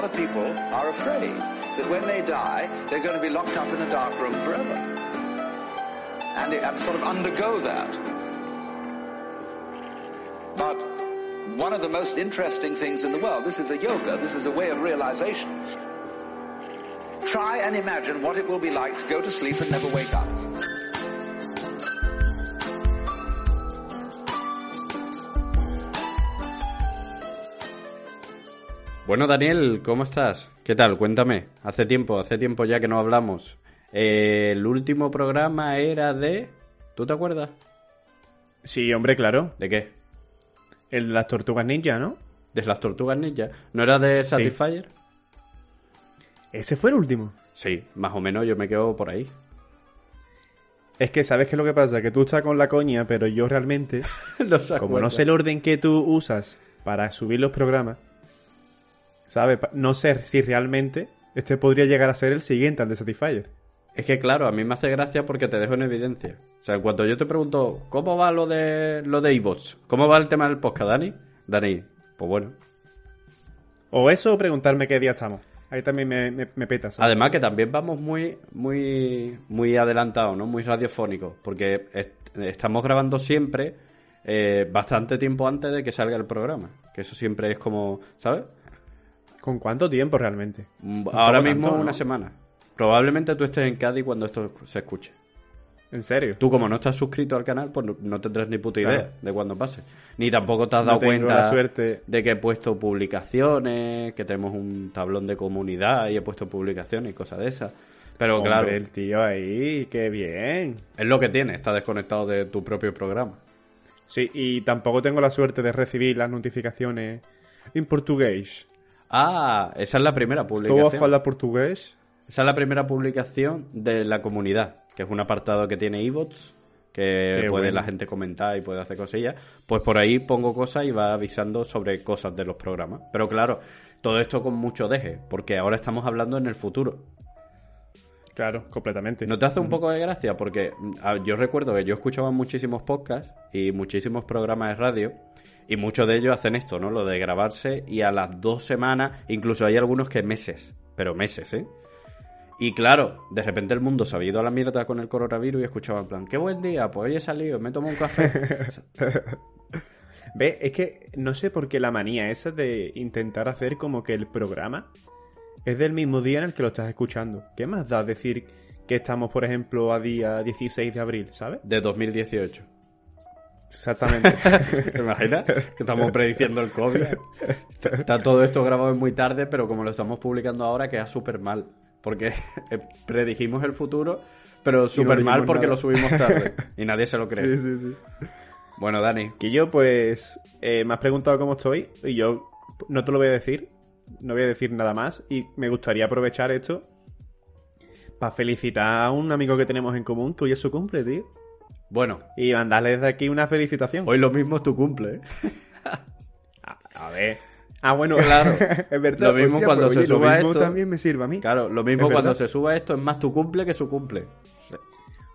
Lot of people are afraid that when they die, they're going to be locked up in a dark room forever. And to sort of undergo that. But one of the most interesting things in the world, this is a yoga, this is a way of realization. Try and imagine what it will be like to go to sleep and never wake up. Bueno, Daniel, ¿cómo estás? ¿Qué tal? Cuéntame. Hace tiempo, hace tiempo ya que no hablamos. Eh, el último programa era de... ¿Tú te acuerdas? Sí, hombre, claro. ¿De qué? El de las tortugas ninja, ¿no? ¿De las tortugas ninja? ¿No era de Satisfyer? Ese fue el último. Sí, más o menos yo me quedo por ahí. Es que, ¿sabes qué es lo que pasa? Que tú estás con la coña, pero yo realmente, No como no sé el orden que tú usas para subir los programas, ¿sabes? No sé si realmente este podría llegar a ser el siguiente al de Satisfyer. Es que claro, a mí me hace gracia porque te dejo en evidencia. O sea, en cuanto yo te pregunto, ¿cómo va lo de lo de iVoox? ¿Cómo va el tema del podcast, Dani? Dani, pues bueno. O eso o preguntarme qué día estamos. Ahí también me, me, me peta, ¿sabes? Además que también vamos muy, muy, muy adelantados, ¿no? Muy radiofónicos, porque est- estamos grabando siempre eh, bastante tiempo antes de que salga el programa. Que eso siempre es como, ¿sabes? ¿Con cuánto tiempo realmente? Mm, Ahora mismo tanto, ¿no? una semana. Probablemente tú estés en Cádiz cuando esto se escuche. ¿En serio? Tú como no estás suscrito al canal, pues no, no tendrás ni puta idea Claro. de cuándo pase. Ni tampoco te has dado cuenta la suerte. de que he puesto publicaciones, que tenemos un tablón de comunidad y he puesto publicaciones y cosas de esas. Pero Hombre, claro, el tío ahí, qué bien. es lo que tiene, está desconectado de tu propio programa. Sí, y tampoco tengo la suerte de recibir las notificaciones en portugués. Ah, esa es la primera ¿Estou a publicación. falar portugués? Esa es la primera publicación de la comunidad, que es un apartado que tiene iVoox, que Qué puede bueno. la gente comentar y puede hacer cosillas. Pues por ahí pongo cosas y va avisando sobre cosas de los programas. Pero claro, todo esto con mucho deje, porque ahora estamos hablando en el futuro. Claro, completamente. ¿No te hace un poco de gracia? Porque mm, a- yo recuerdo que yo escuchaba muchísimos podcasts y muchísimos programas de radio y muchos de ellos hacen esto, ¿no? Lo de grabarse y a las dos semanas, incluso hay algunos que meses, pero meses, ¿eh? Y claro, de repente el mundo se había ido a la mierda con el coronavirus y escuchaba en plan, qué buen día, pues hoy he salido, me tomo un café. Ve, es que no sé por qué la manía esa de intentar hacer como que el programa es del mismo día en el que lo estás escuchando. ¿Qué más da decir que estamos, por ejemplo, a día 16 de abril, ¿sabes? de 2018. Exactamente. ¿Te imaginas? Que estamos prediciendo el COVID. Está todo esto grabado muy tarde, pero como lo estamos publicando ahora, queda súper mal. Porque eh, predijimos el futuro, pero súper mal porque nada. lo subimos tarde. Y nadie se lo cree. sí, sí, sí. Bueno, Dani, Que yo, pues, eh, me has preguntado cómo estoy y yo no te lo voy a decir, no voy a decir nada más y me gustaría aprovechar esto para felicitar a un amigo que tenemos en común que hoy es su cumple, tío. Bueno, Y mandarle desde aquí una felicitación. hoy lo mismo es tu cumple. ¿eh? A, a ver. Ah, bueno, Claro. es verdad. Lo mismo hostia, cuando pues, se oye, lo suba mismo esto. también me sirve a mí. Claro, lo mismo Es cuando verdad. se suba esto es más tu cumple que su cumple.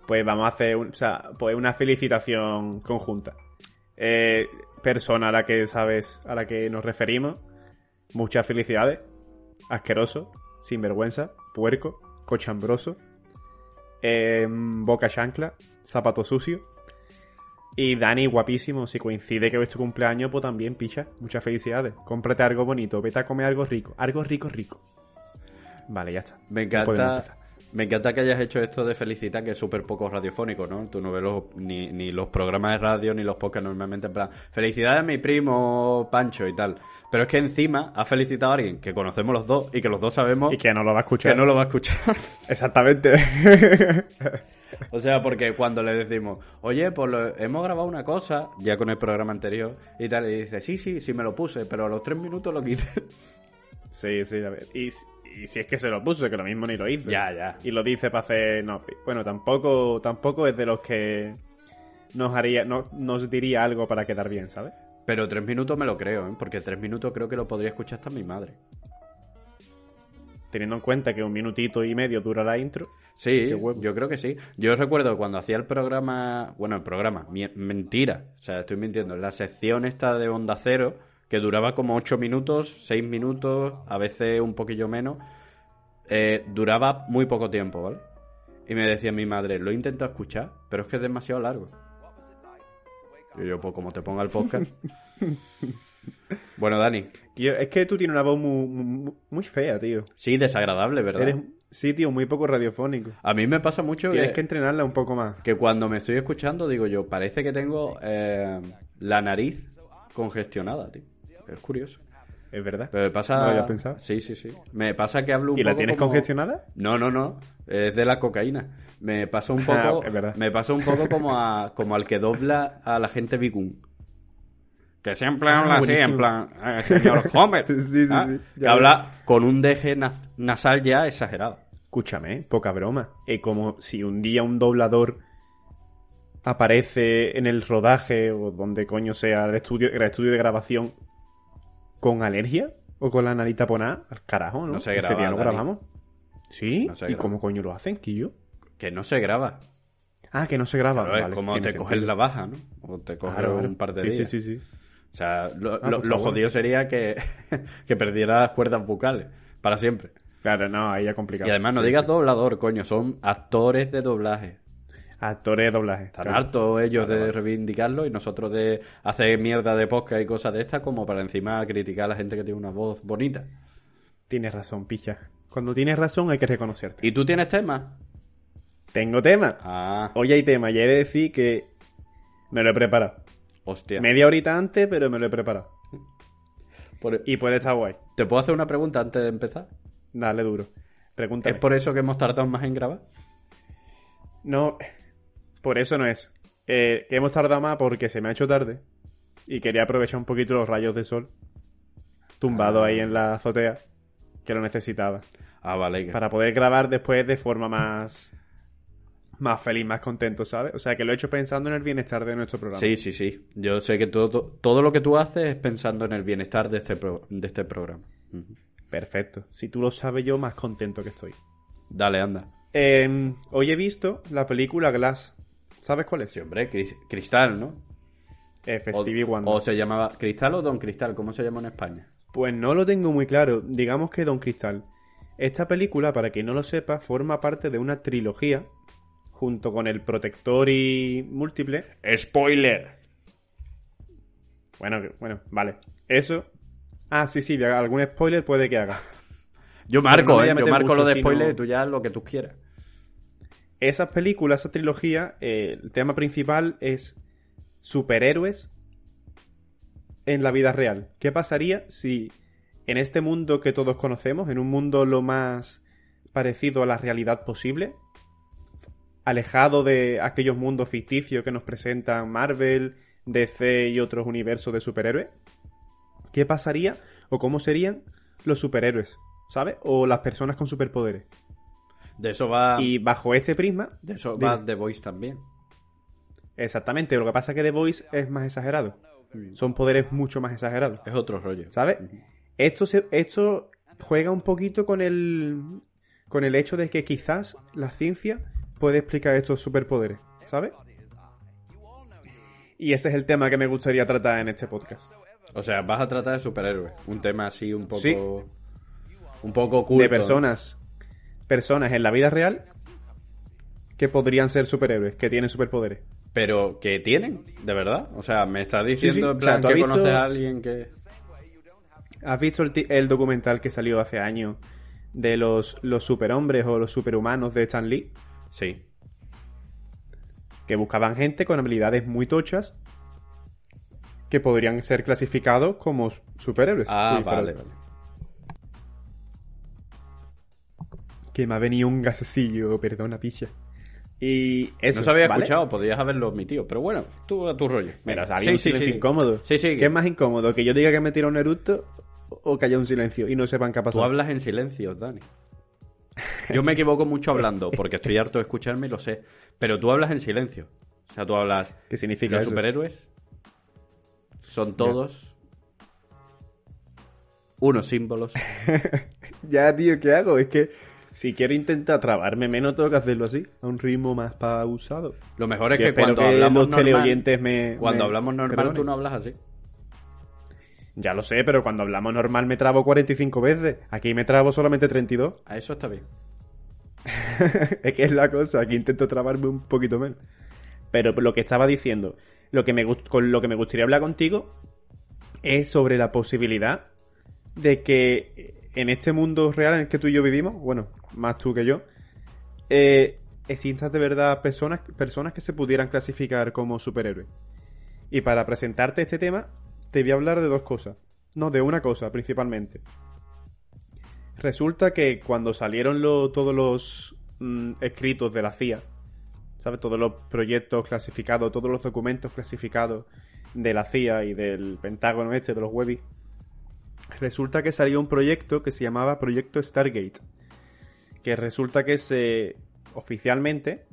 Pues vamos a hacer un- o sea, pues una felicitación conjunta. Eh, persona a la que sabes, a la que nos referimos, muchas felicidades. Asqueroso, sinvergüenza, puerco, cochambroso, eh, boca chancla, zapato sucio. Y Dani, guapísimo, si coincide que hoy es tu cumpleaños, pues también, picha. Muchas felicidades. Cómprate algo bonito, vete a comer algo rico. Algo rico, rico. Vale, ya está. Me encanta. Me encanta que hayas hecho esto de felicitar, que es súper poco radiofónico, ¿no? Tú no ves los, ni, ni los programas de radio ni los podcasts normalmente en plan, felicidades a mi primo Pancho y tal. Pero es que encima ha felicitado a alguien que conocemos los dos y que los dos sabemos Y que no lo va a escuchar. que no lo va a escuchar. Exactamente. o sea, porque cuando le decimos, oye, pues lo- hemos grabado una cosa, ya con el programa anterior y tal, y dice, sí, sí, sí me lo puse, pero a los tres minutos lo quité. sí, sí. a ver. Y, y si es que se lo puso, que lo mismo ni lo hizo. Ya, ya. Y lo dice para hacer... No, bueno, tampoco, tampoco es de los que nos haría, no, nos diría algo para quedar bien, ¿sabes? Pero tres minutos me lo creo, ¿eh? Porque tres minutos creo que lo podría escuchar hasta mi madre. Teniendo en cuenta que un minutito y medio dura la intro. Sí, yo creo que sí. Yo recuerdo cuando hacía el programa, bueno, el programa, mentira, o sea, estoy mintiendo, la sección esta de Onda Cero, que duraba como ocho minutos, seis minutos, a veces un poquillo menos, eh, duraba muy poco tiempo, ¿vale? Y me decía mi madre, lo he intentado escuchar, pero es que es demasiado largo. Y yo, pues como te ponga el podcast. bueno, Dani, Tío, es que tú tienes una voz muy, muy, muy fea, tío. sí, desagradable, ¿verdad? Eres, sí, tío, muy poco radiofónico. A mí me pasa mucho Tienes que... que entrenarla un poco más. que cuando me estoy escuchando digo yo, parece que tengo eh, la nariz congestionada, tío. Es curioso. Es verdad. Pero me pasa... No lo había pensado. Sí, sí, sí. Me pasa que hablo un ¿Y la tienes como- congestionada? No, no, no. Es de la cocaína. Me pasa un Ah, poco... es verdad. me pasa un poco como, a, como al que dobla a la gente Bigún. Que siempre Ah, habla así, en plan, eh, señor Homer. Sí, sí, ¿Ah? sí. Que Ya habla con un deje nas- nasal ya exagerado. Escúchame, poca broma. Es como si un día un doblador aparece en el rodaje o donde coño sea el estudio, el estudio de grabación con alergia o con la nariz taponada, al carajo, ¿no? No se Ese graba, día lo grabamos. ¿Sí? No se ¿Y graba. cómo coño lo hacen, Quillo? Que no se graba. Ah, que no se graba. Claro, es como te coges sentido. la baja, ¿no? O te coges Claro, claro. un par de sí, días. Sí, sí, sí. O sea, lo, Ah, lo- lo jodido sería que, que perdiera las cuerdas bucales para siempre. Claro, no, ahí ya complicado. Y además no digas doblador, coño, son actores de doblaje. Actores de doblaje. Están claro. hartos ellos de reivindicarlo y nosotros de hacer mierda de podcast y cosas de estas como para encima criticar a la gente que tiene una voz bonita. Tienes razón, picha. Cuando tienes razón hay que reconocerte. ¿Y tú tienes temas? Tengo tema. Ah, Hoy hay tema y he de decir que me lo he preparado. hostia. Media horita antes, pero me lo he preparado. Por- Y puede estar guay. ¿Te puedo hacer una pregunta antes de empezar? Dale duro. Pregúntame. ¿Es por eso que hemos tardado más en grabar? No, por eso no es. Eh, que hemos tardado más porque se me ha hecho tarde. Y quería aprovechar un poquito los rayos de sol. Tumbado Ah. ahí en la azotea. Que lo necesitaba. Ah, vale. Para poder grabar después de forma más... Más feliz, más contento, ¿sabes? O sea que lo he hecho pensando en el bienestar de nuestro programa. Sí, sí, sí. Yo sé que todo, todo lo que tú haces es pensando en el bienestar de este, pro- de este programa. Perfecto. Si tú lo sabes yo, más contento que estoy. Dale, anda. Eh, hoy he visto la película Glass. ¿Sabes cuál es? Sí, hombre, Cris- Cristal, ¿no? Eh, O, Wonder. o se llamaba Cristal o Don Cristal, ¿cómo se llama en España? Pues no lo tengo muy claro. Digamos que Don Cristal. Esta película, para quien no lo sepa, forma parte de una trilogía junto con El Protector y Múltiple. ¡Spoiler! Bueno, bueno, vale. Eso. Ah, sí, sí, algún spoiler puede que haga. Yo no marco, a ¿eh? Yo marco lo de sino- spoiler y tú ya lo que tú quieras. Esas películas, esa trilogía, eh, el tema principal es superhéroes en la vida real. ¿Qué pasaría si en este mundo que todos conocemos, en un mundo lo más parecido a la realidad posible, alejado de aquellos mundos ficticios que nos presentan Marvel, DC y otros universos de superhéroes, ¿qué pasaría o cómo serían los superhéroes? ¿Sabes? O las personas con superpoderes. De eso va. Y bajo este prisma, De eso Dime. va The Voice también. Exactamente, lo que pasa es que The Voice es más exagerado. Son poderes mucho más exagerados. Es otro rollo. ¿Sabes? Esto, se- esto juega un poquito con el, con el hecho de que quizás la ciencia puede explicar estos superpoderes. ¿Sabes? Y ese es el tema que me gustaría tratar en este podcast. O sea, vas a tratar de superhéroes. Un tema así un poco. Sí. Un poco oculto. De personas, personas en la vida real que podrían ser superhéroes, que tienen superpoderes. Pero que tienen, de verdad. O sea, me estás diciendo sí. en O sea, plan ¿tú has que visto- conoces a alguien que. ¿Has visto el, documental que salió hace años de los, los superhombres o los superhumanos de Stan Lee, Sí. que buscaban gente con habilidades muy tochas que podrían ser clasificados como superhéroes. Ah, pero- vale, Que me ha venido un gasecillo, perdona, picha. Y eso, no se había ¿vale? escuchado, podías haberlo omitido. Pero bueno, tú a tu rollo. Mira, había Sí, un sí, silencio sí. incómodo. Sí, sí. ¿Qué es más incómodo? ¿Que yo diga que me tira un eructo o que haya un silencio y no sepan qué ha Tú hablas en silencio, Dani. Yo me equivoco mucho hablando, porque estoy harto de escucharme y lo sé. Pero tú hablas en silencio. O sea, tú hablas. ¿Qué significa Los eso? superhéroes son todos unos símbolos. Ya, tío, ¿qué hago? Es que si quiero intentar trabarme menos, tengo que hacerlo así, a un ritmo más pausado. Lo mejor es Yo que cuando que hablamos los teleoyentes me- cuando me hablamos normal perdonen. tú no hablas así. Ya lo sé, pero cuando hablamos normal me trabo 45 veces. Aquí me trabo solamente 32. A eso está bien. es que es la cosa, aquí intento trabarme un poquito menos. Pero lo que estaba diciendo, lo que me con lo que me gustaría hablar contigo es sobre la posibilidad de que en este mundo real en el que tú y yo vivimos, bueno, más tú que yo, eh, de verdad personas, personas que se pudieran clasificar como superhéroes. Y para presentarte este tema, te voy a hablar de dos cosas. No, de una cosa principalmente. Resulta que cuando salieron todos los mm, escritos de la CIA, ¿sabes? Todos los proyectos clasificados, todos los documentos clasificados de la CIA y del Pentágono este, de los Webby, resulta que salió un proyecto que se llamaba Proyecto Stargate. Que resulta que se oficialmente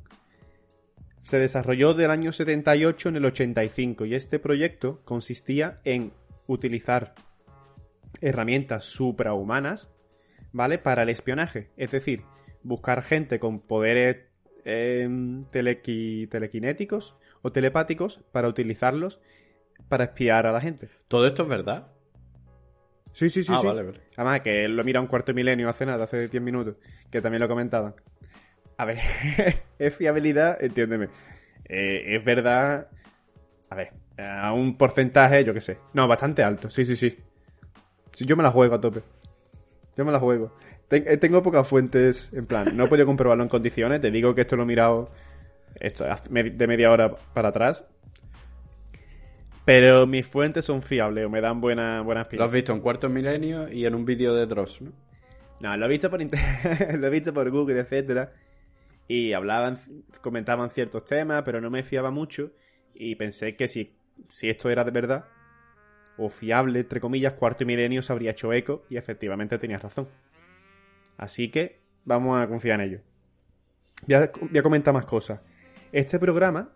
se desarrolló del año 78 en el 85 y este proyecto consistía en utilizar herramientas suprahumanas, ¿vale? Para el espionaje, es decir, buscar gente con poderes em, telequi- telequinéticos o telepáticos para utilizarlos para espiar a la gente. ¿Todo esto es verdad? Sí, sí, sí. ah, sí. vale, vale. Además, que lo mira un cuarto de milenio hace nada, hace 10 minutos, que también lo comentaban. A ver, es fiabilidad, entiéndeme. Eh, es verdad. A ver, a un porcentaje, yo qué sé. No, bastante alto, sí, sí, sí. Sí, yo me la juego a tope. Yo me la juego. Ten- eh, tengo pocas fuentes, en plan, no he podido comprobarlo en condiciones. Te digo que esto lo he mirado esto, de media hora para atrás. Pero mis fuentes son fiables o me dan buena, buenas Lo pistas. has visto en Cuarto Milenio y en un vídeo de Dross, ¿no? No, lo he visto por lo he visto por Google, etcétera. Y hablaban, comentaban ciertos temas, pero no me fiaba mucho. Y pensé que si, si esto era de verdad, o fiable, entre comillas, cuarto milenio se habría hecho eco, y efectivamente tenías razón. Así que vamos a confiar en ello. Voy a, voy a comentar más cosas. Este programa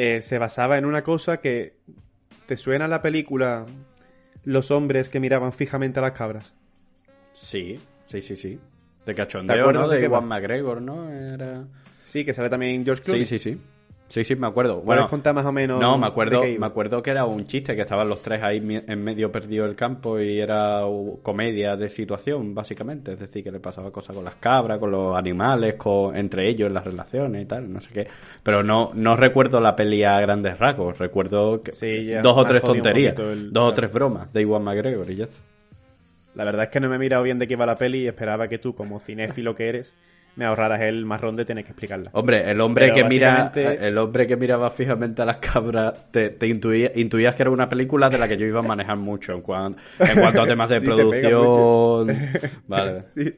eh, se basaba en una cosa que. ¿Te suena la película Los hombres que miraban fijamente a las cabras? Sí, sí, sí, sí. De ¿Te cachondeo, acuerdas ¿no? de De? Iwan McGregor, ¿no? Era... Sí, que sale también George Clooney. Sí, sí, sí. Sí, sí, me acuerdo. ¿Puedes Bueno, contar más o menos no, me acuerdo, me acuerdo que era un chiste, que estaban los tres ahí en medio perdido del campo y era comedia de situación, básicamente. Es decir, que le pasaba cosas con las cabras, con los animales, con, entre ellos, las relaciones y tal, no sé qué. Pero no, no recuerdo la peli a grandes rasgos. Recuerdo que Sí, dos o tres tonterías, el- dos o tres bromas de Iwan McGregor y ya está. La verdad es que no me he mirado bien de qué iba la peli y esperaba que tú, como cinéfilo que eres, me ahorraras el marrón de tener que explicarla. Hombre, el hombre Pero que mira, el hombre que miraba fijamente a las cabras, te, te intuía- intuías que era una película de la que yo iba a manejar mucho en, cuan- en cuanto a temas de Sí, producción. Vale. Sí.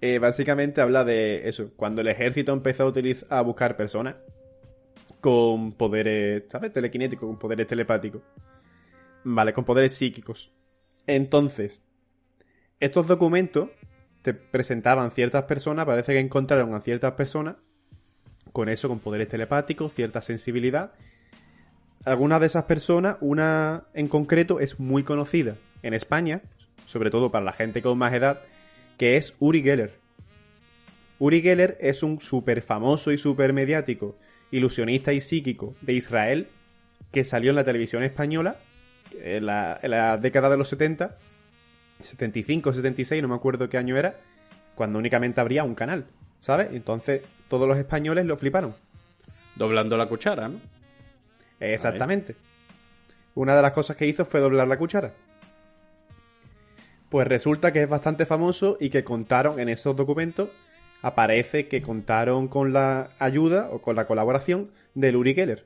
Eh, básicamente habla de eso. Cuando el ejército empezó a, utiliz- a buscar personas con poderes, ¿sabes? Telequinéticos, con poderes telepáticos. Vale, con poderes psíquicos. Entonces, estos documentos te presentaban ciertas personas, parece que encontraron a ciertas personas con eso, con poderes telepáticos, cierta sensibilidad. Algunas de esas personas, una en concreto, es muy conocida en España, sobre todo para la gente con más edad, que es Uri Geller. Uri Geller es un súper famoso y súper mediático ilusionista y psíquico de Israel que salió en la televisión española en la, en la década de los 70, 75, 76, no me acuerdo qué año era, cuando únicamente habría un canal, ¿sabes? Entonces todos los españoles lo fliparon. Doblando la cuchara, ¿no? Exactamente. Una de las cosas que hizo fue doblar la cuchara. Pues resulta que es bastante famoso y que contaron en esos documentos, aparece que contaron con la ayuda o con la colaboración de Uri Geller.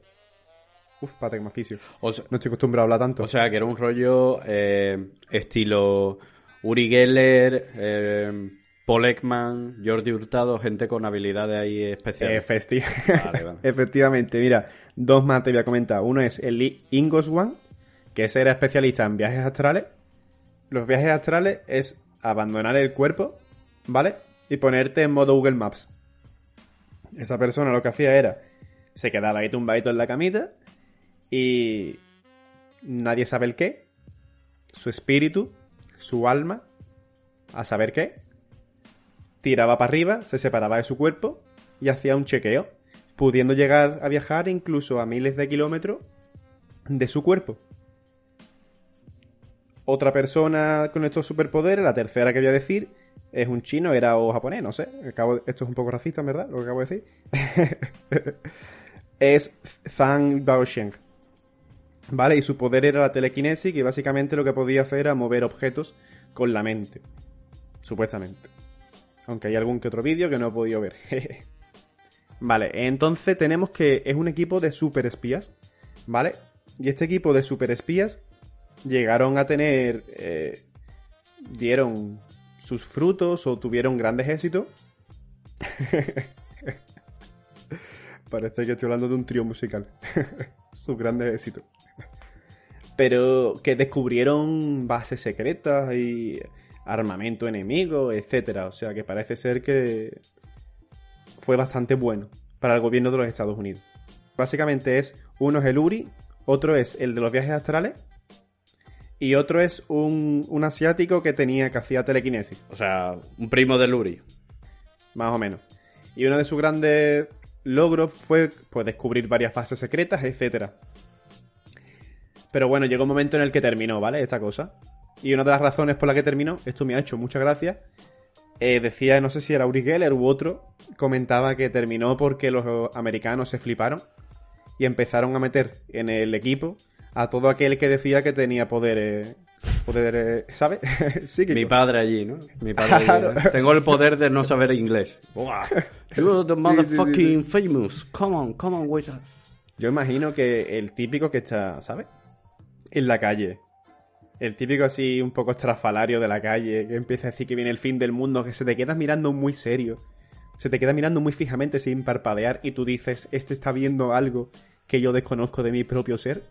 Uf, pate que me aficio. O sea, No estoy acostumbrado a hablar tanto. o sea, que era un rollo eh, estilo Uri Geller, eh, Paul Ekman, Jordi Hurtado, gente con habilidades ahí especiales. Efecti- Vale, vale. Efectivamente, mira, dos más te voy a comentar. Uno es el Ingoswan, que ese era especialista en viajes astrales. Los viajes astrales es abandonar el cuerpo, ¿vale? Y ponerte en modo Google Maps. Esa persona lo que hacía era, se quedaba ahí tumbadito en la camita y nadie sabe el qué, su espíritu, su alma, a saber qué, tiraba para arriba, se separaba de su cuerpo y hacía un chequeo, pudiendo llegar a viajar incluso a miles de kilómetros de su cuerpo. Otra persona con estos superpoderes, la tercera que voy a decir, es un chino, era o japonés, no sé. Esto es un poco racista, verdad, lo que acabo de decir. es Zhang Baosheng. ¿Vale? Y su poder era la telequinesis, y básicamente lo que podía hacer era mover objetos con la mente. Supuestamente. Aunque hay algún que otro vídeo que no he podido ver. vale, entonces tenemos que es un equipo de super espías. ¿Vale? Y este equipo de super espías llegaron a tener. eh, dieron sus frutos o tuvieron grandes éxitos. Parece que estoy hablando de un trío musical. sus grandes éxitos. Pero que descubrieron bases secretas y armamento enemigo, etcétera. O sea que parece ser que fue bastante bueno para el gobierno de los Estados Unidos. Básicamente es, uno es el URI, otro es el de los viajes astrales y otro es un, un asiático que tenía que hacía telequinesis, O sea, un primo de Luri. más o menos. Y uno de sus grandes logros fue pues, descubrir varias fases secretas, etcétera. Pero bueno, llegó un momento en el que terminó, ¿vale? Esta cosa. Y una de las razones por la que terminó, esto me ha hecho muchas gracias, eh, decía, no sé si era Uri Geller u otro, comentaba que terminó porque los americanos se fliparon y empezaron a meter en el equipo a todo aquel que decía que tenía poderes, poderes, ¿sabes? Mi padre allí, ¿no? Mi padre allí. ¿eh? Tengo el poder de no saber inglés. You're the sí, motherfucking famous. Come on, come on with us. Yo imagino que el típico que está, ¿sabes? En la calle. El típico así un poco estrafalario de la calle, que empieza a decir que viene el fin del mundo, que se te queda mirando muy serio. Se te queda mirando muy fijamente sin parpadear y tú dices, este está viendo algo que yo desconozco de mi propio ser.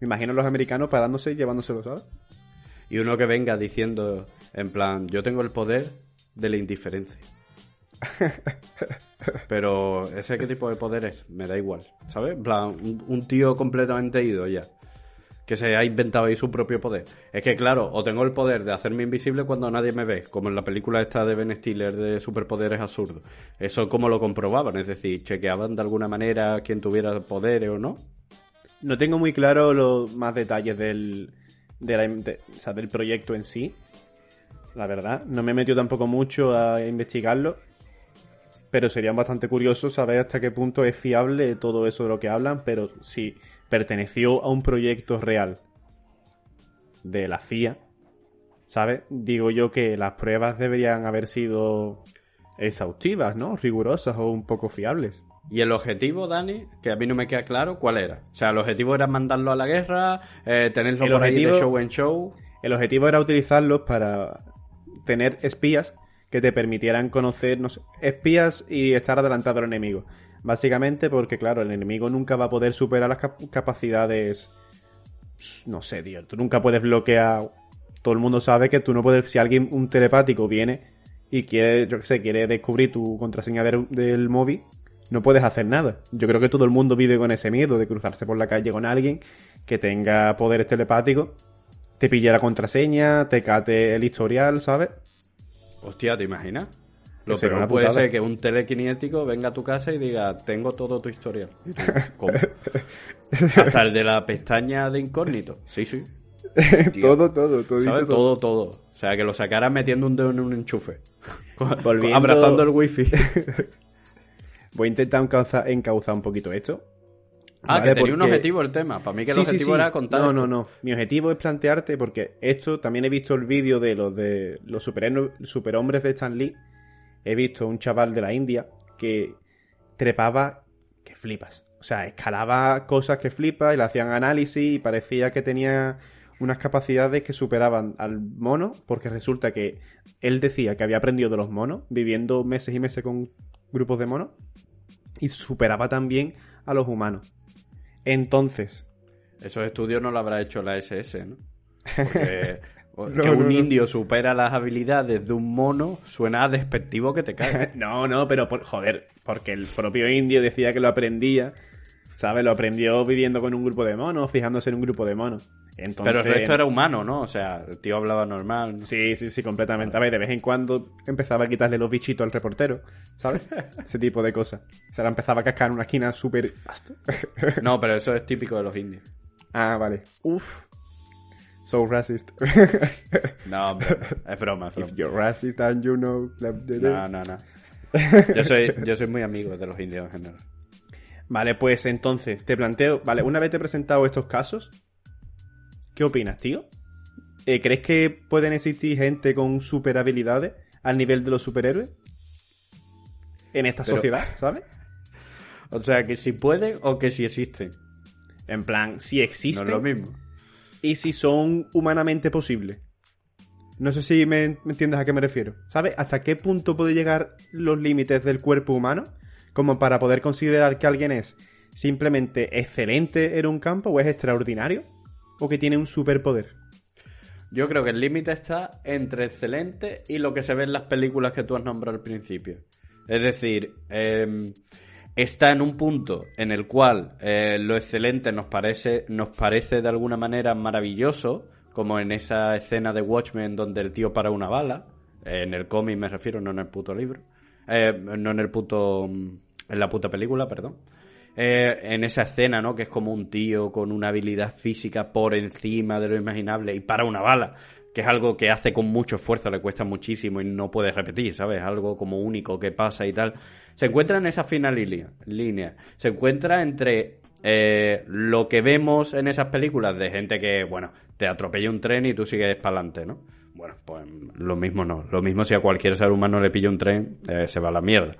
Me imagino a los americanos parándose y llevándoselo, ¿sabes? Y uno que venga diciendo, en plan, yo tengo el poder de la indiferencia. Pero ese qué tipo de poder es, me da igual, ¿sabes? En plan, un, un tío completamente ido ya. Que se ha inventado ahí su propio poder. Es que, claro, o tengo el poder de hacerme invisible cuando nadie me ve, como en la película esta de Ben Stiller de superpoderes absurdos. Eso cómo lo comprobaban, es decir, chequeaban de alguna manera quién tuviera poderes o no. No tengo muy claro los más detalles del, de la- del proyecto en sí. La verdad, no me he metido tampoco mucho a investigarlo. Pero sería bastante curioso saber hasta qué punto es fiable todo eso de lo que hablan. Pero si perteneció a un proyecto real de la CIA, ¿sabes? Digo yo que las pruebas deberían haber sido exhaustivas, ¿no? Rigurosas o un poco fiables. Y el objetivo, Dani, que a mí no me queda claro, ¿cuál era? O sea, el objetivo era mandarlo a la guerra, eh, tenerlo El por ahí de objetivo- show en show. El objetivo era utilizarlos para tener espías que te permitieran conocer, no sé, espías y estar adelantado al enemigo. Básicamente porque, claro, el enemigo nunca va a poder superar las cap- capacidades. No sé, tío. Tú nunca puedes bloquear. Todo el mundo sabe que tú no puedes. Si alguien, un telepático, viene y quiere, yo qué sé, quiere descubrir tu contraseña del, del móvil, no puedes hacer nada. Yo creo que todo el mundo vive con ese miedo de cruzarse por la calle con alguien que tenga poderes telepáticos, te pille la contraseña, te cate el historial, ¿sabes? Hostia, ¿te imaginas? Lo Sería peor puede ser que un telequinético venga a tu casa y diga, tengo todo tu historial. Y tú, ¿Cómo? Hasta el de la pestaña de incógnito. Sí, sí. Todo, todo, todo, ¿Sabes? Todo, todo. O sea, que lo sacaran metiendo un dedo en un enchufe. Volviendo- Abrazando el wifi. Voy a intentar encauza- encauzar un poquito esto. Ah, ¿vale? que tenía un objetivo el tema. Para mí que el Sí, objetivo sí. era contar. No, esto. no, no. Mi objetivo es plantearte, porque esto también he visto el vídeo de los de los superhéroes- superhombres de Stan Lee. He visto un chaval de la India que trepaba que flipas. O sea, escalaba cosas que flipas y le hacían análisis y parecía que tenía unas capacidades que superaban al mono, porque resulta que él decía que había aprendido de los monos, viviendo meses y meses con grupos de monos, y superaba también a los humanos. Entonces, Esos estudios no lo habrá hecho la SS, ¿no? Porque No, que un no. indio supera las habilidades de un mono suena a despectivo que te cae. No, no, pero por, joder, porque el propio indio decía que lo aprendía, ¿sabes? Lo aprendió viviendo con un grupo de monos, fijándose en un grupo de monos. Entonces, Pero el resto era humano, ¿no? O sea, el tío hablaba normal. ¿no? Sí, sí, sí, completamente. A ver, de vez en cuando empezaba a quitarle los bichitos al reportero, ¿sabes? Ese tipo de cosas. Se la empezaba a cascar en una esquina súper... No, pero eso es típico de los indios. ah, vale. Uf. So racist. No, hombre, es broma, es broma. If you're racist and you know... No, no, no. Yo soy, yo soy muy amigo de los indios en general. Vale, pues entonces, te planteo, vale, una vez te he presentado estos casos, ¿qué opinas, tío? Eh, ¿Crees que pueden existir gente con super habilidades al nivel de los superhéroes? En esta Pero- sociedad, ¿sabes? O sea, que si pueden o que si existen. En plan, si No existen es lo mismo. Y si son humanamente posibles. No sé si me, entiendes a qué me refiero. ¿Sabes? ¿Hasta qué punto puede llegar los límites del cuerpo humano como para poder considerar que alguien es simplemente excelente en un campo o es extraordinario o que tiene un superpoder? Yo creo que el límite está entre excelente y lo que se ve en las películas que tú has nombrado al principio. Es decir, eh, está en un punto en el cual eh, lo excelente nos parece, nos parece de alguna manera maravilloso, como en esa escena de Watchmen donde el tío para una bala, eh, en el cómic me refiero, no en el puto libro, Eh, no en el puto, en la puta película, perdón. Eh, en esa escena, ¿no? Que es como un tío con una habilidad física por encima de lo imaginable y para una bala, que es algo que hace con mucho esfuerzo, le cuesta muchísimo y no puede repetir, ¿sabes? Algo como único que pasa y tal. Se encuentra en esa final línea. línea. Se encuentra entre eh, lo que vemos en esas películas de gente que, bueno, te atropella un tren y tú sigues para adelante, ¿no? Bueno, pues lo mismo no. Lo mismo si a cualquier ser humano le pilla un tren, eh, se va a la mierda.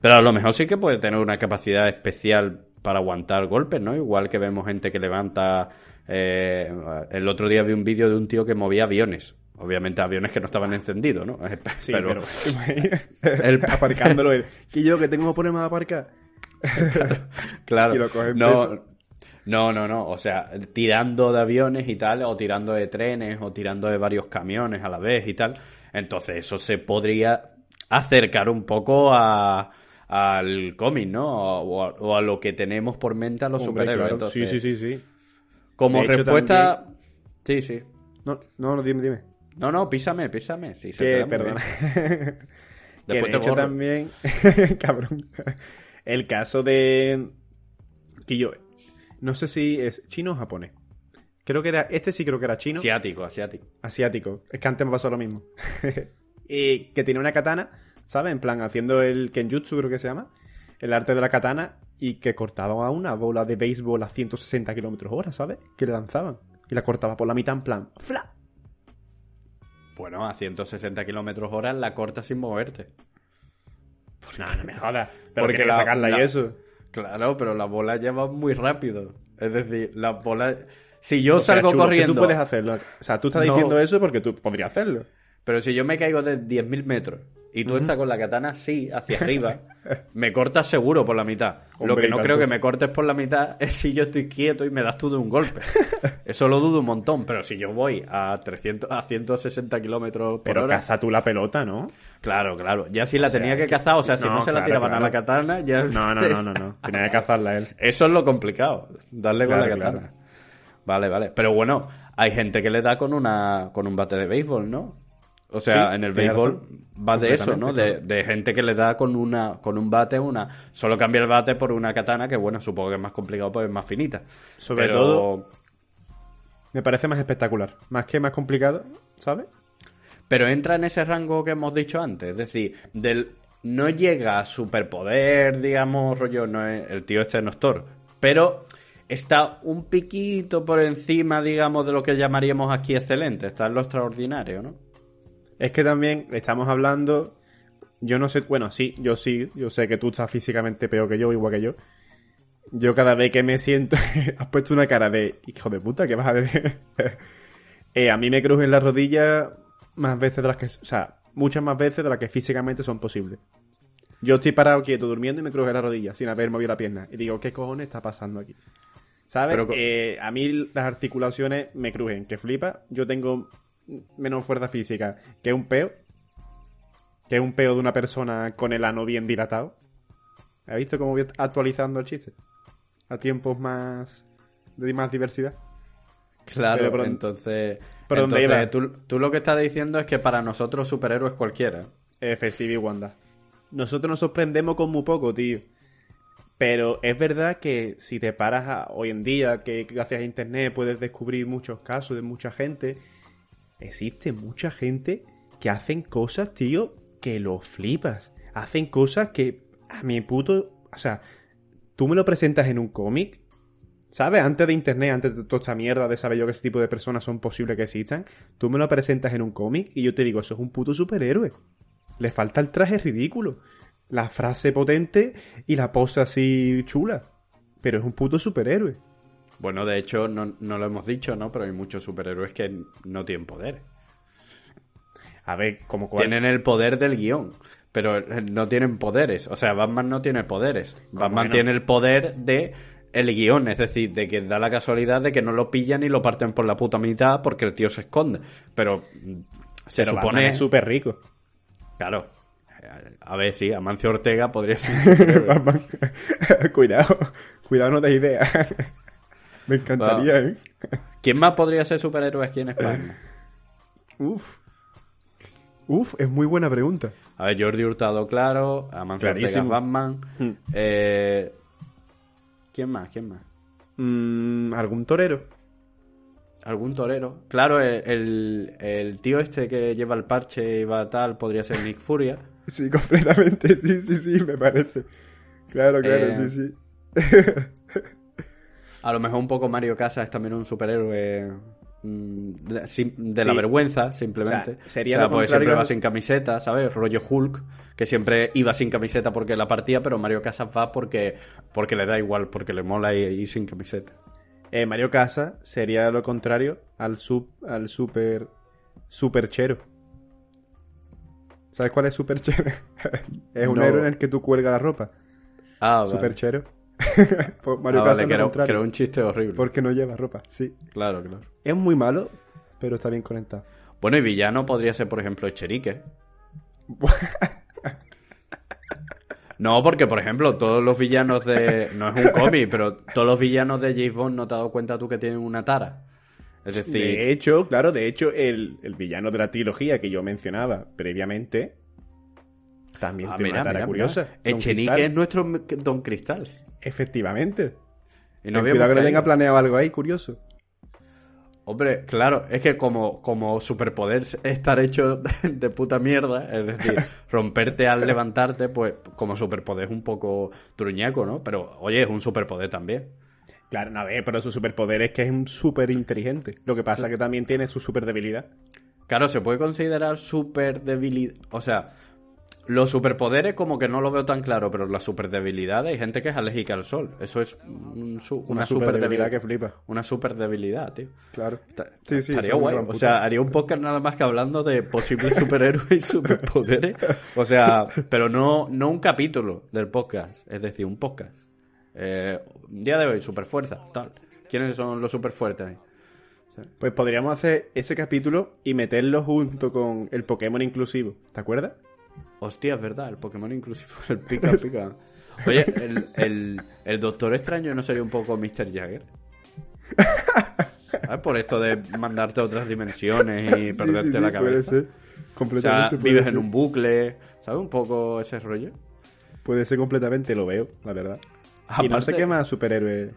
Pero a lo mejor sí que puede tener una capacidad especial para aguantar golpes, ¿no? Igual que vemos gente que levanta... eh, el otro día vi un vídeo de un tío que movía aviones. Obviamente aviones que no estaban encendidos, ¿no? Sí, pero, pero, El- aparcándolo él. Que yo que tengo problemas de aparcar. claro. Y lo cogen no, preso. no, no, no. O sea, tirando de aviones y tal, o tirando de trenes, o tirando de varios camiones a la vez y tal. Entonces eso se podría acercar un poco a al cómic, ¿no? O a, o a lo que tenemos por mente a los Hombre, superhéroes. claro. Entonces, Sí, sí, sí, sí. Como hecho, respuesta... Sí, sí. No, no, no, dime, dime. No, no, písame, písame. Sí, se te Que, perdona. que de hecho también, cabrón, el caso de que yo no sé si es chino o japonés. Creo que era este sí creo que era chino, Asiático, asiático. asiático. Es que antes me pasó lo mismo. y que tiene una katana, ¿sabes? En plan haciendo el kenjutsu creo que se llama, el arte de la katana y que cortaba a una bola de béisbol a 160 kilómetros hora, ¿sabes? Que le lanzaban y la cortaba por la mitad en plan, ¡fla! Bueno, a 160 kilómetros hora la corta sin moverte. No, no me jodas. Pero Porque que la- sacarla la- y eso. Claro, pero la bola lleva muy rápido. Es decir, la bola... Si yo salgo chulo, corriendo... Tú puedes hacerlo. O sea, tú estás No. diciendo eso porque tú podrías hacerlo. Pero si yo me caigo de 10.000 metros y tú estás con la katana así, hacia arriba, me cortas seguro por la mitad. Lo que no creo que me cortes por la mitad es si yo estoy quieto y me das tú de un golpe. Eso lo dudo un montón, pero si yo voy a 300, a 160 kilómetros por Pero hora... caza tú la pelota, ¿no? Claro, claro. Ya si la tenía que que- cazar, o sea, si no, se la claro, tiraban a la katana, ya... No, no, no, no, no. Tenía que cazarla él. Eso es lo complicado, darle con la katana. Vale, vale. Pero bueno, hay gente que le da con una con un bate de béisbol, ¿no? O sea, Sí, en el béisbol va de eso, ¿no? De, gente que le da con una con un bate una solo cambia el bate por una katana que bueno, supongo que es más complicado porque es más finita. Sobre Pero- todo- Me parece más espectacular. Más que más complicado, ¿sabes? Pero entra en ese rango que hemos dicho antes, es decir, del no llega a superpoder, digamos, rollo, no es, el tío este no es Thor, pero está un piquito por encima, digamos, de lo que llamaríamos aquí excelente. Está en lo extraordinario, ¿no? Es que también estamos hablando. Yo no sé, bueno, sí, yo sí, yo sé que tú estás físicamente peor que yo, igual que yo. Yo cada vez que me siento, has puesto una cara de hijo de puta, ¿qué vas a decir? Eh, a mí me crujen las rodillas más veces de las que, o sea, muchas más veces de las que físicamente son posibles. Yo estoy parado quieto durmiendo y me cruje la rodilla sin haber movido la pierna. Y digo, ¿qué cojones está pasando aquí? ¿Sabes? Pero Eh, a mí las articulaciones me crujen, que flipa. Yo tengo menos fuerza física que un peo. Que es un peo de una persona con el ano bien dilatado. ¿Has visto cómo voy actualizando el chiste? A tiempos más. de más diversidad. Claro, Pero entonces, ¿por dónde entonces iba? tú, tú lo que estás diciendo es que para nosotros superhéroes cualquiera. Efectivo y Wanda. Nosotros nos sorprendemos con muy poco, tío. Pero es verdad que si te paras a- hoy en día, que gracias a internet puedes descubrir muchos casos de mucha gente, existe mucha gente que hacen cosas, tío, que lo flipas. Hacen cosas que a mi puto... O sea, tú me lo presentas en un cómic, ¿sabes? Antes de internet, antes de toda esta mierda de saber yo ese tipo de personas son posibles que existan, tú me lo presentas en un cómic y yo te digo, eso es un puto superhéroe. Le falta el traje ridículo, la frase potente y la pose así chula. Pero es un puto superhéroe. Bueno, de hecho, no, no lo hemos dicho, ¿no? Pero hay muchos superhéroes que no tienen poder. A ver, como cuál. Tienen el poder del guion, pero eh, no tienen poderes. O sea, Batman no tiene poderes. Batman no? tiene el poder de el guion, es decir, de que da la casualidad de que no lo pillan y lo parten por la puta mitad porque el tío se esconde. Pero se Pero supone... Batman es súper rico. Claro. A ver, sí, Amancio Ortega podría ser cuidado, cuidado, no te ideas. Me encantaría. ¿eh? ¿Quién más podría ser superhéroe aquí en España? Uf. Uf, es muy buena pregunta. A ver, Jordi Hurtado, claro. Amancio Ortega. Batman. Hmm. Eh, ¿Quién más? ¿Quién más? Mm, ¿Algún torero? ¿Algún torero? Claro, el tío este que lleva el parche y va tal podría ser Nick Furia. Sí, completamente, sí, sí, sí, me parece. Claro, claro, Eh, sí, sí. A lo mejor un poco Mario Casas es también un superhéroe mm, de, de la Sí. vergüenza, simplemente. O sea, sería O sea, porque siempre va sin camiseta, ¿sabes? Rollo Hulk, que siempre iba sin camiseta porque la partía, pero Mario Casas va porque, porque le da igual, porque le mola ir, sin camiseta. Eh, Mario Casa sería lo contrario al sub, al super superchero. ¿Sabes cuál es superchero? es un No. héroe en el que tú cuelgas la ropa. Ah, vale. Pues Ah, Mario vale, Casa es que, era, contrario. que era un chiste horrible. Porque no lleva ropa, sí. Claro, claro. Es muy malo, pero está bien conectado. Bueno, y villano podría ser, por ejemplo, Echerique. No, porque, por ejemplo, todos los villanos de... No es un cómic, pero todos los villanos de James Bond, ¿no te has dado cuenta tú que tienen una tara? Es decir, De hecho, claro, de hecho, el, el villano de la trilogía que yo mencionaba previamente también ah, tiene mira, una tara mira, curiosa. mira. Echenique es nuestro Don Cristal. Efectivamente. Y no cuidado que le tenga planeado algo ahí, curioso. Hombre, claro, es que como, como superpoder estar hecho de, de puta mierda, es decir, romperte al levantarte, pues como superpoder es un poco truñaco, ¿no? Pero, oye, es un superpoder también. Claro, no, ver, pero su superpoder es que es un súper inteligente. Lo que pasa es que también tiene su super debilidad. Claro, se puede considerar super debilidad. O sea, los superpoderes como que no lo veo tan claro, pero la super debilidad hay gente que es alérgica al sol. Eso es un su- Una, una super que flipa. Una super debilidad, tío. Claro. Está- Sí, sí, estaría guay. O sea, haría un podcast nada más que hablando de posibles superhéroes y superpoderes. O sea, pero no, no un capítulo del podcast. Es decir, un podcast. Eh, día de hoy, superfuerza, tal. ¿Quiénes son los superfuertes? Pues podríamos hacer ese capítulo y meterlo junto con el Pokémon inclusivo. ¿Te acuerdas? Hostia, es verdad, el Pokémon inclusivo, el pica pica. Oye, el, el, el Doctor Extraño no sería un poco Mr. Jagger. ¿Sabes? Por esto de mandarte a otras dimensiones y perderte Sí, sí, la sí, Puede cabeza. ser. O Completamente. sea, puede vives ser. en un bucle, ¿sabes? Un poco ese rollo. Puede ser completamente, lo veo, la verdad. Y no sé Aparte- qué más superhéroe.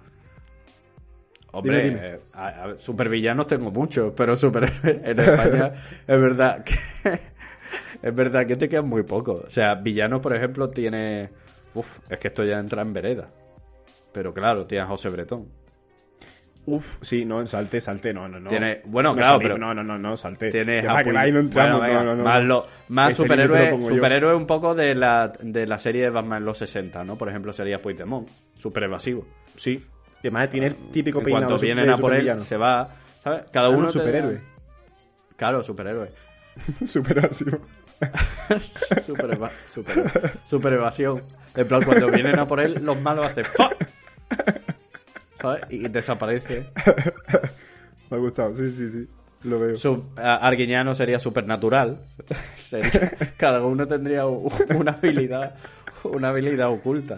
Hombre, Dime, dime. eh, a- a- supervillanos tengo muchos, pero superhéroes en España es verdad que es verdad que te quedan muy pocos. O sea, villanos, por ejemplo, tiene uf, es que esto ya entra en vereda. Pero claro, tienes a José Bretón. Uf, sí, no, salte, salte, no, no, no. Tiene- bueno, No claro, pero- No, no, no, no, salte. Tiene entramos, Bueno, no, no, no. Más, lo- más lo superhéroe, superhéroe un poco de la, de la serie de Batman en los 60, ¿no? Por ejemplo, sería Puigdemont, super evasivo. Sí. Y además tiene el típico En peinado de vienen a por él, se va, ¿sabes? Cada Ah, no, uno... superhéroe. Claro, superhéroe. Super evasivo. super, eva- super, super evasión. En plan, cuando vienen a por él, los malos hacen ¡fuck! ¿Sabes? Y desaparece. Me ha gustado, sí, sí, sí. Lo veo. Su, a- Arguiñano sería supernatural. Sería- cada uno tendría una habilidad, una habilidad oculta.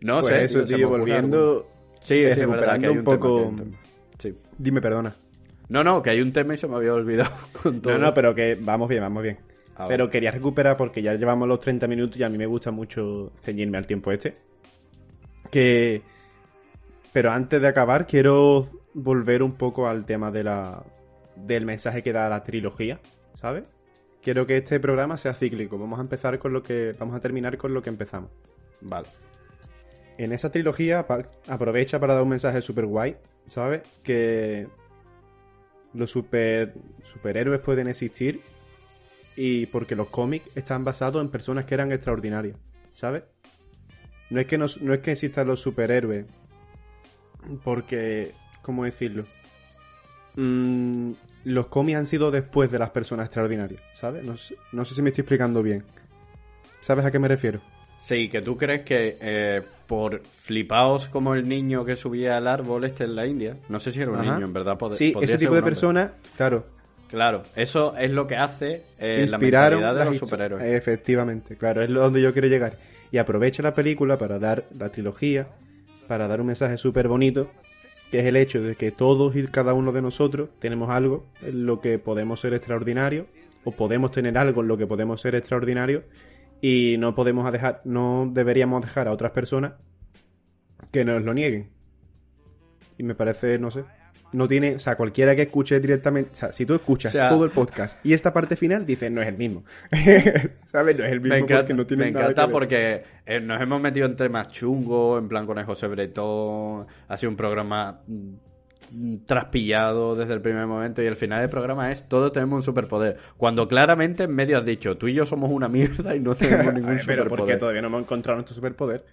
No, No pues sé. eso, tío, volviendo. Sí, sí, es verdad que hay un, un poco-. Sí. Dime, perdona. No, no, que hay un tema y se me había olvidado con todo. No, no, pero que vamos bien, vamos bien. Ah, pero quería recuperar porque ya llevamos los 30 minutos y a mí me gusta mucho ceñirme al tiempo este. Que. Pero antes de acabar, quiero volver un poco al tema de la, del mensaje que da la trilogía, ¿sabes? Quiero que este programa sea cíclico. Vamos a empezar con lo que. Vamos a terminar con lo que empezamos. Vale. En esa trilogía aprovecha para dar un mensaje super guay, ¿sabes? Que los super, superhéroes pueden existir y porque los cómics están basados en personas que eran extraordinarias, ¿sabes? No es que, no, es que existan los superhéroes porque, ¿cómo decirlo? Mm, los cómics han sido después de las personas extraordinarias, ¿sabes? No, no sé si me estoy explicando bien. ¿Sabes a qué me refiero? Sí, que tú crees que eh, por flipaos como el niño que subía al árbol este en la India, no sé si era un Ajá. niño, en verdad. pod- Sí, ese tipo de hombre. personas, claro, Claro, eso es lo que hace eh, la inspiraron mentalidad de los superhéroes. Efectivamente, claro, es donde yo quiero llegar. Y aprovecha la película para dar la trilogía, para dar un mensaje súper bonito, que es el hecho de que todos y cada uno de nosotros tenemos algo en lo que podemos ser extraordinarios, o podemos tener algo en lo que podemos ser extraordinarios, y no podemos dejar, no deberíamos dejar a otras personas que nos lo nieguen. Y me parece, no sé. No tiene, o sea, cualquiera que escuche directamente, o sea, si tú escuchas O sea- todo el podcast y esta parte final, dices, no es el mismo. ¿Sabes? No es el mismo Me encanta, porque no tiene me nada encanta porque eh, nos hemos metido en temas chungos, en plan con el José Bretón, ha sido un programa traspillado desde el primer momento y el final del programa es todos tenemos un superpoder. Cuando claramente en medio has dicho, tú y yo somos una mierda y no tenemos ningún ver, pero porque superpoder. todavía no hemos encontrado nuestro superpoder.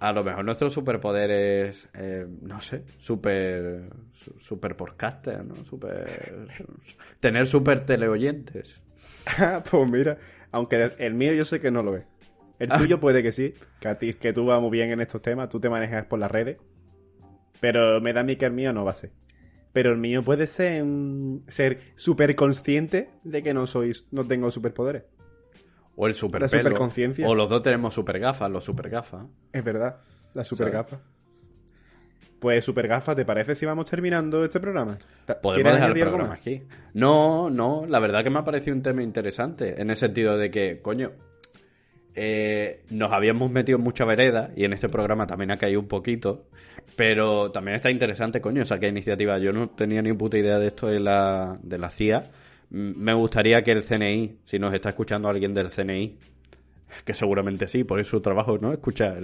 A lo mejor nuestro superpoder es, eh, no sé, super, su- super podcaster, ¿no? Super, tener super teleoyentes. pues mira, aunque el mío yo sé que no lo es. El Ah. tuyo puede que sí, que a ti que tú vas muy bien en estos temas, tú te manejas por las redes. Pero me da a mí que el mío no va a ser. Pero el mío puede ser mm, ser súper consciente de que no soy, no tengo superpoderes. O el super. O los dos tenemos super gafas, los super gafas. Es verdad, la super ¿Sabes? gafa. Pues super gafa, ¿te parece si vamos terminando este programa? Podemos ¿Quieres dejar el programa aquí. No, no, la verdad que me ha parecido un tema interesante. En el sentido de que, coño, eh, nos habíamos metido en mucha vereda y en este programa también ha caído un poquito. Pero también está interesante, coño, esa que iniciativa. Yo no tenía ni puta idea de esto de la, de la CIA. Me gustaría que el CNI, si nos está escuchando alguien del CNI, que seguramente sí, por eso su trabajo, ¿no? Escucha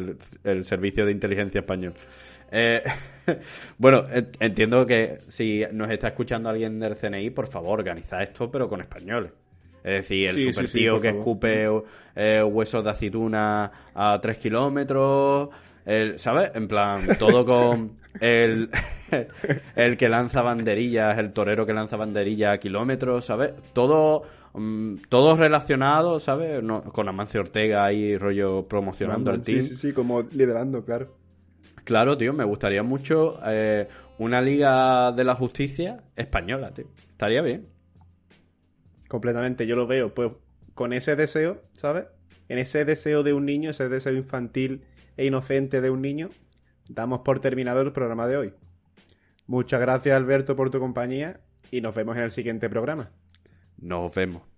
el, Servicio de Inteligencia Español. Eh, bueno, en- entiendo que si nos está escuchando alguien del CNI, por favor, organiza esto, pero con españoles. Es decir, el Sí, super sí, tío que favor. escupe eh, huesos de aceituna a 3 kilómetros, el, ¿sabes? En plan, todo con el, el que lanza banderillas, el torero que lanza banderillas a kilómetros, ¿sabes? Todo, mm, todo relacionado, ¿sabes? No- con Amancio Ortega ahí rollo promocionando el team. Sí, sí, sí, como liderando, claro. Claro, tío, me gustaría mucho eh, una liga de la justicia española, tío. Estaría bien. Completamente, yo lo veo, pues con ese deseo, ¿sabes? En ese deseo de un niño, ese deseo infantil e inocente de un niño, damos por terminado el programa de hoy. Muchas gracias Alberto por tu compañía y nos vemos en el siguiente programa. Nos vemos.